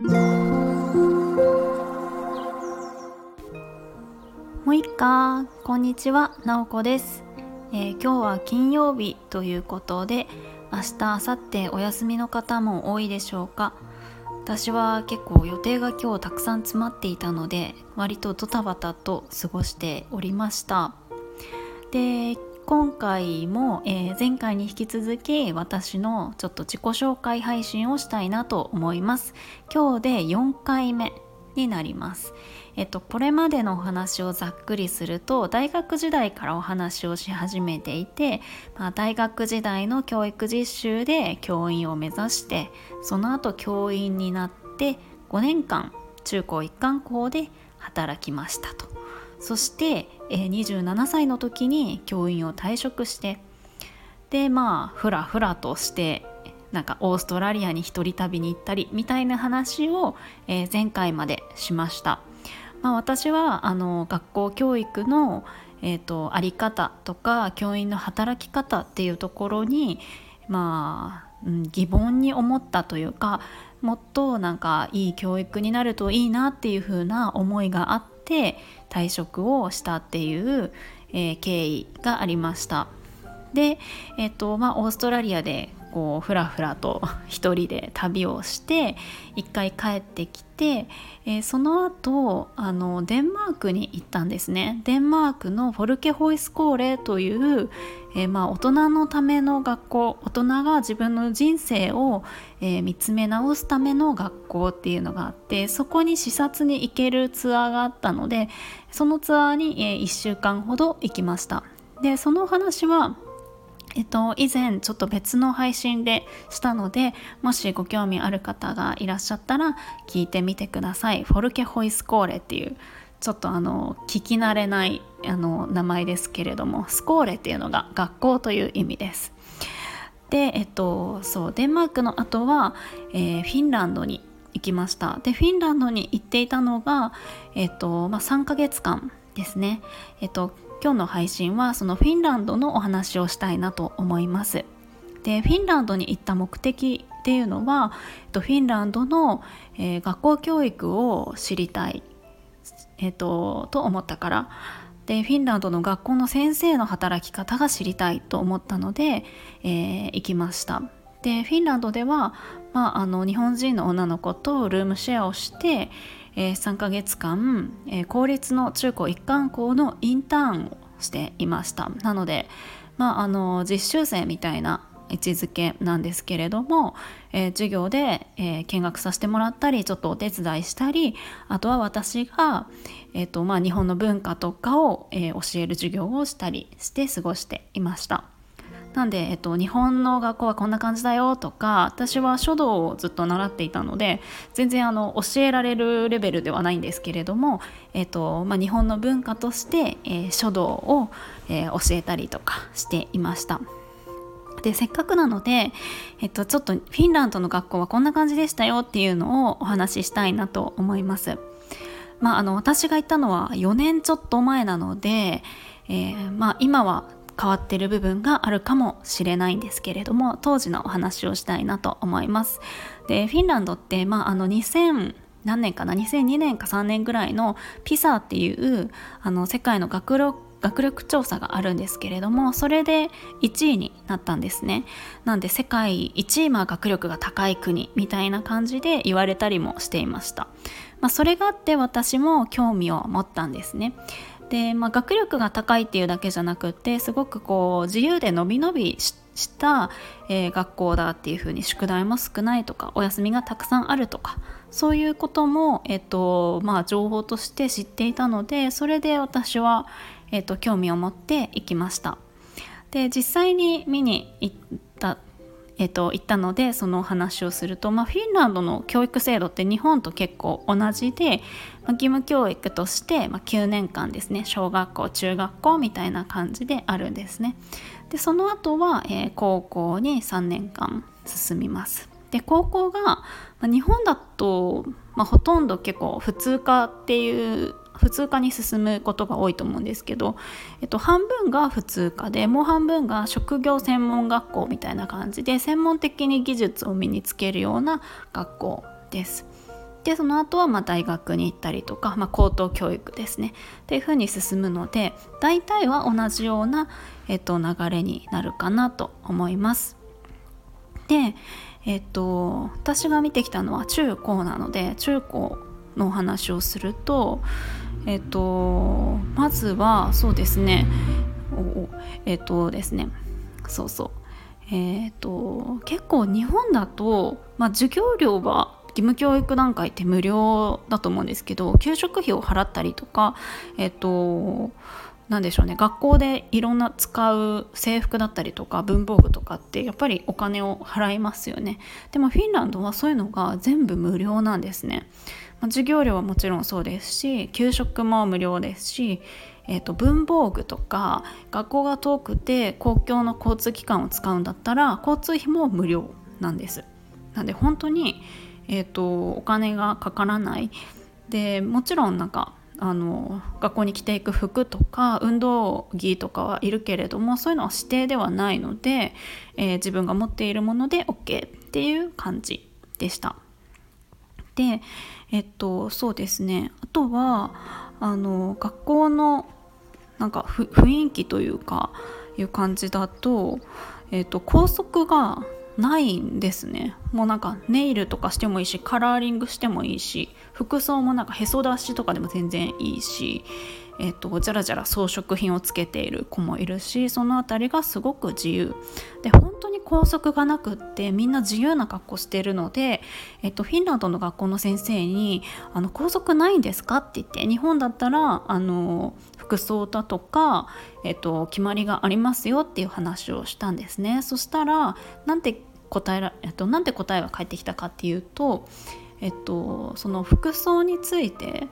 もういっか。こんにちは。なおこです、えー、今日は金曜日ということで明日明後日お休みの方も多いでしょうか。私は結構予定が今日たくさん詰まっていたので割とドタバタと過ごしておりました。で今回も、えー、前回に引き続き私のちょっと自己紹介配信をしたいなと思います。今日で4回目になります。えっとこれまでのお話をざっくりすると大学時代からお話をし始めていて、まあ、大学時代の教育実習で教員を目指してその後教員になって5年間中高一貫校で働きましたと。そして、27歳の時に教員を退職してでまあふらふらとしてなんかオーストラリアに一人旅に行ったりみたいな話を、前回までしました。まあ、私はあの学校教育の、えーと、あり方とか教員の働き方っていうところにまあ、疑問に思ったというかもっとなんかいい教育になるといいなっていう風な思いがあって退職をしたっていう、えー、経緯がありました。で、えーとまあ、オーストラリアでこうふらふらと一人で旅をして一回帰ってきて、えー、その後あのデンマークに行ったんですね。デンマークのフォルケホイスコーレという、えー、まあ、大人のための学校大人が自分の人生を、えー、見つめ直すための学校っていうのがあってそこに視察に行けるツアーがあったのでそのツアーに、え1週間ほど行きました。でその話はえっと、以前ちょっと別の配信でしたのでもしご興味ある方がいらっしゃったら聞いてみてください。フォルケホイスコーレっていうちょっとあの聞き慣れないあの名前ですけれどもスコーレっていうのが学校という意味です。でえっとそうデンマークの後は、えー、フィンランドに行きました。でフィンランドに行っていたのがえっとまあ3ヶ月間ですねえっと今日の配信はそのフィンランドのお話をしたいなと思います。でフィンランドに行った目的っていうのはえっとフィンランドの、えー、学校教育を知りたい、えーと、と思ったからでフィンランドの学校の先生の働き方が知りたいと思ったので、えー、行きました。でフィンランドでは、まあ、あの日本人の女の子とルームシェアをして、えー、3ヶ月間、えー、公立の中高一貫校のインターンをしていましたなので、まあ、あの実習生みたいな位置づけなんですけれども、えー、授業で、えー、見学させてもらったりちょっとお手伝いしたりあとは私が、えーとまあ、日本の文化とかを、え、教える授業をしたりして過ごしていました。なんで、えっと、日本の学校はこんな感じだよとか私は書道をずっと習っていたので全然あの教えられるレベルではないんですけれども、えっとまあ、日本の文化として、えー、書道を、えー、教えたりとかしていました。でせっかくなので、えっと、ちょっとフィンランドの学校はこんな感じでしたよっていうのをお話ししたいなと思います。まあ、あの私が行ったのは4年ちょっと前なので、えーまあ、今は変わってる部分があるかもしれないんですけれども当時のお話をしたいなと思います。でフィンランドって、まあ、あの2000何年かな？2002年か3年ぐらいのピサっていうあの世界の学力学力調査があるんですけれどもそれで1位になったんですね。なんで世界1位まあ学力が高い国みたいな感じで言われたりもしていました、まあ、それがあって私も興味を持ったんですね。で、まあ、学力が高いっていうだけじゃなくてすごくこう自由でのびのびした、えー、学校だっていうふうに宿題も少ないとかお休みがたくさんあるとかそういうことも、えーとまあ、情報として知っていたのでそれで私は、えーと、興味を持って行きました。で実際に見に行ったえーと、行ったのでそのお話をすると、まあ、フィンランドの教育制度って日本と結構同じで、まあ、義務教育として、まあ、9年間ですね小学校中学校みたいな感じであるんですね。でその後は、えー、高校に3年間進みます。で高校が、まあ、日本だと、まあ、ほとんど結構普通科っていう普通科に進むことが多いと思うんですけど、えっと、半分が普通科でもう半分が職業専門学校みたいな感じで専門的に技術を身につけるような学校です。でその後はま大学に行ったりとか、まあ、高等教育ですねっていう風に進むので大体は同じような、えっと、流れになるかなと思います。で、えっと、私が見てきたのは中高なので中高のお話をすると、えっと、まずはそうですね。えっとですね。そうそう。えっと結構日本だと、まあ、授業料は義務教育段階って無料だと思うんですけど給食費を払ったりとかえっと何でしょうね。学校でいろんな使う制服だったりとか文房具とかってやっぱりお金を払いますよね。でもフィンランドはそういうのが全部無料なんですね、まあ、授業料はもちろんそうですし給食も無料ですしえーと、文房具とか学校が遠くて公共の交通機関を使うんだったら交通費も無料なんです。なんで本当に、えーとお金がかからないでもちろんなんかあの学校に着ていく服とか運動着とかはいるけれどもそういうのは指定ではないので、えー、自分が持っているもので OK っていう感じでした。でえっとそうですね。あとはあの学校のなんか雰囲気というかいう感じだと、えっと、校則がないんですね。もうなんかネイルとかしてもいいしカラーリングしてもいいし服装もなんかへそ出しとかでも全然いいしえーと、じゃらじゃら装飾品をつけている子もいるしその辺りがすごく自由で本当に校則がなくってみんな自由な格好してるので、えーと、フィンランドの学校の先生に「あの校則ないんですか?」って言って日本だったらあの服装だとか、えーと決まりがありますよっていう話をしたんですね。そしたらなんて答えら、えっと、なんて答えが返ってきたかっていうと、えっと、その服装について、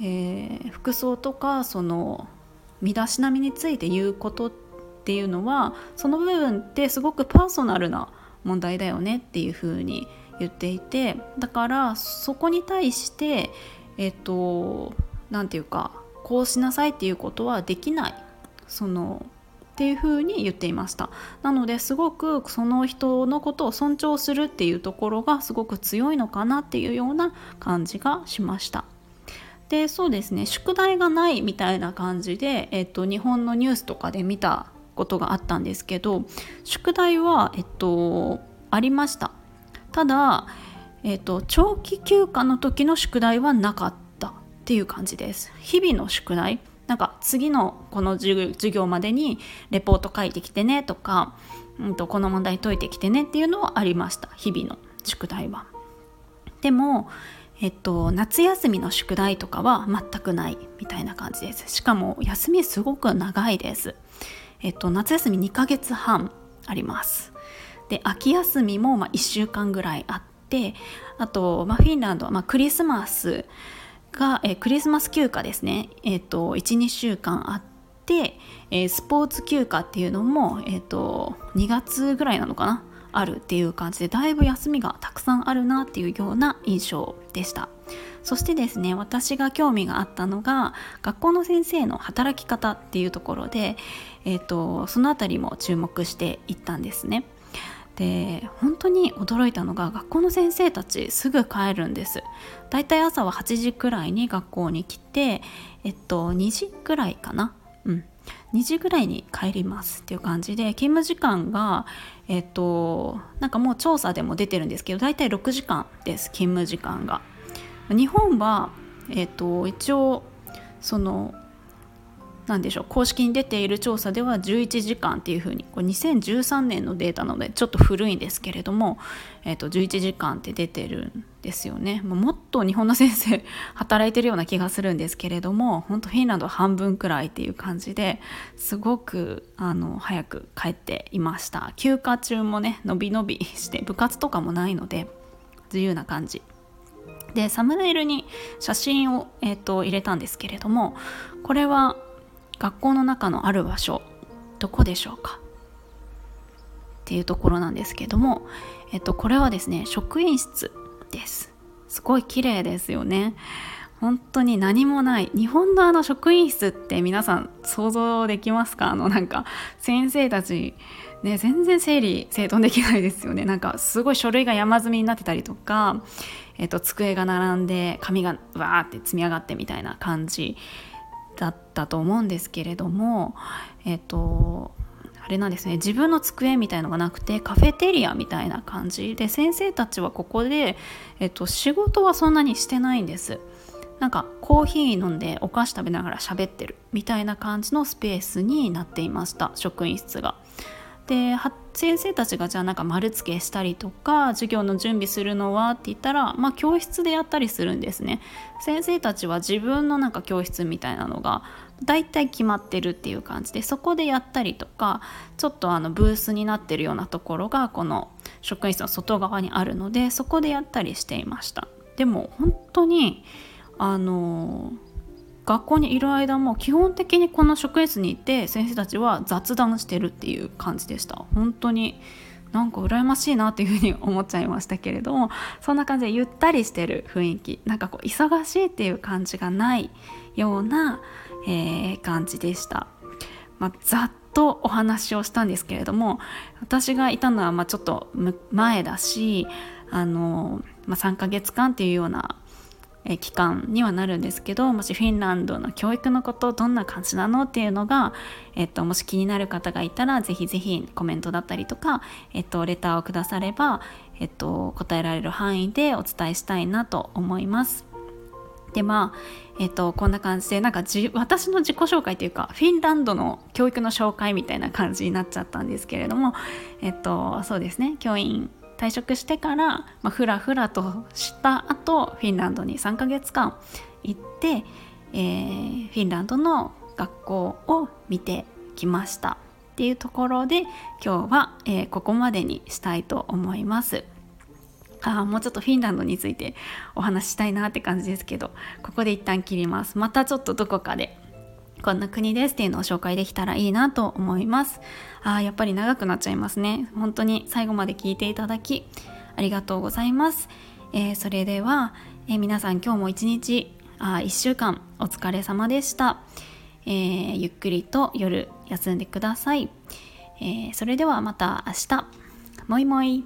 えー、服装とかその身だしなみについて言うことっていうのはその部分ってすごくパーソナルな問題だよねっていうふうに言っていてだからそこに対してえっと何て言うかこうしなさいっていうことはできない。そのっていうふうに言っていました。なのですごくその人のことを尊重するっていうところがすごく強いのかなっていうような感じがしました。でそうですね宿題がないみたいな感じで、えっと、日本のニュースとかで見たことがあったんですけど宿題は、えっと、ありました。ただ、えっと、長期休暇の時の宿題はなかったっていう感じです。日々の宿題。なんか次のこの授業までにレポート書いてきてねとか、うんと、この問題解いてきてねっていうのはありました。日々の宿題は。でも、えっと、夏休みの宿題とかは全くないみたいな感じです。しかも休みすごく長いです。えっと、夏休み2ヶ月半あります。で秋休みもま1週間ぐらいあってあと、まあ、フィンランドはまクリスマスが、え、クリスマス休暇ですね、えーと、12週間あって、え、スポーツ休暇っていうのも、えーと、2月ぐらいなのかなあるっていう感じでだいぶ休みがたくさんあるなっていうような印象でした。そしてですね私が興味があったのが学校の先生の働き方っていうところで、えーとその辺りも注目していったんですね。で本当に驚いたのが学校の先生たちすぐ帰るんです。だいたい朝は8時くらいに学校に来てえっと2時くらいかな2時ぐらいに帰りますっていう感じで勤務時間がえっとなんかもう調査でも出てるんですけど大体6時間です勤務時間が。日本はえっと一応その何でしょう。公式に出ている調査では11時間っていうふうにこれ2013年のデータなのでちょっと古いんですけれども、えー、と11時間って出てるんですよね。もっと日本の先生 働いてるような気がするんですけれども本当フィンランドは半分くらいっていう感じですごくあの早く帰っていました。休暇中もねのびのびして部活とかもないので自由な感じ。でサムネイルに写真を、えーと入れたんですけれどもこれは学校の中のある場所どこでしょうか？っていうところなんですけども、えっと、これはですね職員室です。すごい綺麗ですよね。本当に何もない。日本のあの職員室って皆さん想像できますか？あのなんか先生たちね、全然整理整頓できないですよね。なんかすごい書類が山積みになってたりとか、えっと、机が並んで紙がわーって積み上がってみたいな感じだったと思うんですけれどもえっとあれなんですね自分の机みたいのがなくてカフェテリアみたいな感じで先生たちはここで、えっと、仕事はそんなにしてないんです。なんかコーヒー飲んでお菓子食べながら喋ってるみたいな感じのスペースになっていました職員室が。で先生たちがじゃあなんか丸付けしたりとか授業の準備するのはって言ったらまあ教室でやったりするんですね。先生たちは自分のなんか教室みたいなのが大体決まってるっていう感じでそこでやったりとかちょっとあのブースになってるようなところがこの職員室の外側にあるのでそこでやったりしていました。でも本当にあの学校にいる間も基本的にこの職員室にいて先生たちは雑談してるっていう感じでした。本当になんか羨ましいなっていうふうに思っちゃいましたけれどもそんな感じでゆったりしてる雰囲気なんかこう忙しいっていう感じがないような、えー、感じでした、まあ、ざっとお話をしたんですけれども私がいたのはまちょっと前だしあの、まあ、3ヶ月間っていうようなえ期間にはなるんですけどもしフィンランドの教育のことどんな感じなのっていうのが、えっと、もし気になる方がいたらぜひぜひコメントだったりとか、えっと、レターをくだされば、えっと、答えられる範囲でお伝えしたいなと思います。でまあえっと、こんな感じでなんかじ私の自己紹介というかフィンランドの教育の紹介みたいな感じになっちゃったんですけれども、えっと、そうですね教員退職してから、まあ、ふらふらとした後フィンランドに3ヶ月間行って、えー、フィンランドの学校を見てきました。っていうところで今日は、えー、ここまでにしたいと思います。あもうちょっとフィンランドについてお話ししたいなって感じですけどここで一旦切ります。またちょっとどこかで。こんな国ですっていうのを紹介できたらいいなと思います。あやっぱり長くなっちゃいますね。本当に最後まで聞いていただきありがとうございます、えー、それでは、えー、皆さん今日も一日あ1週間お疲れ様でした、えー、ゆっくりと夜休んでください、えそれではまた明日。もいもい。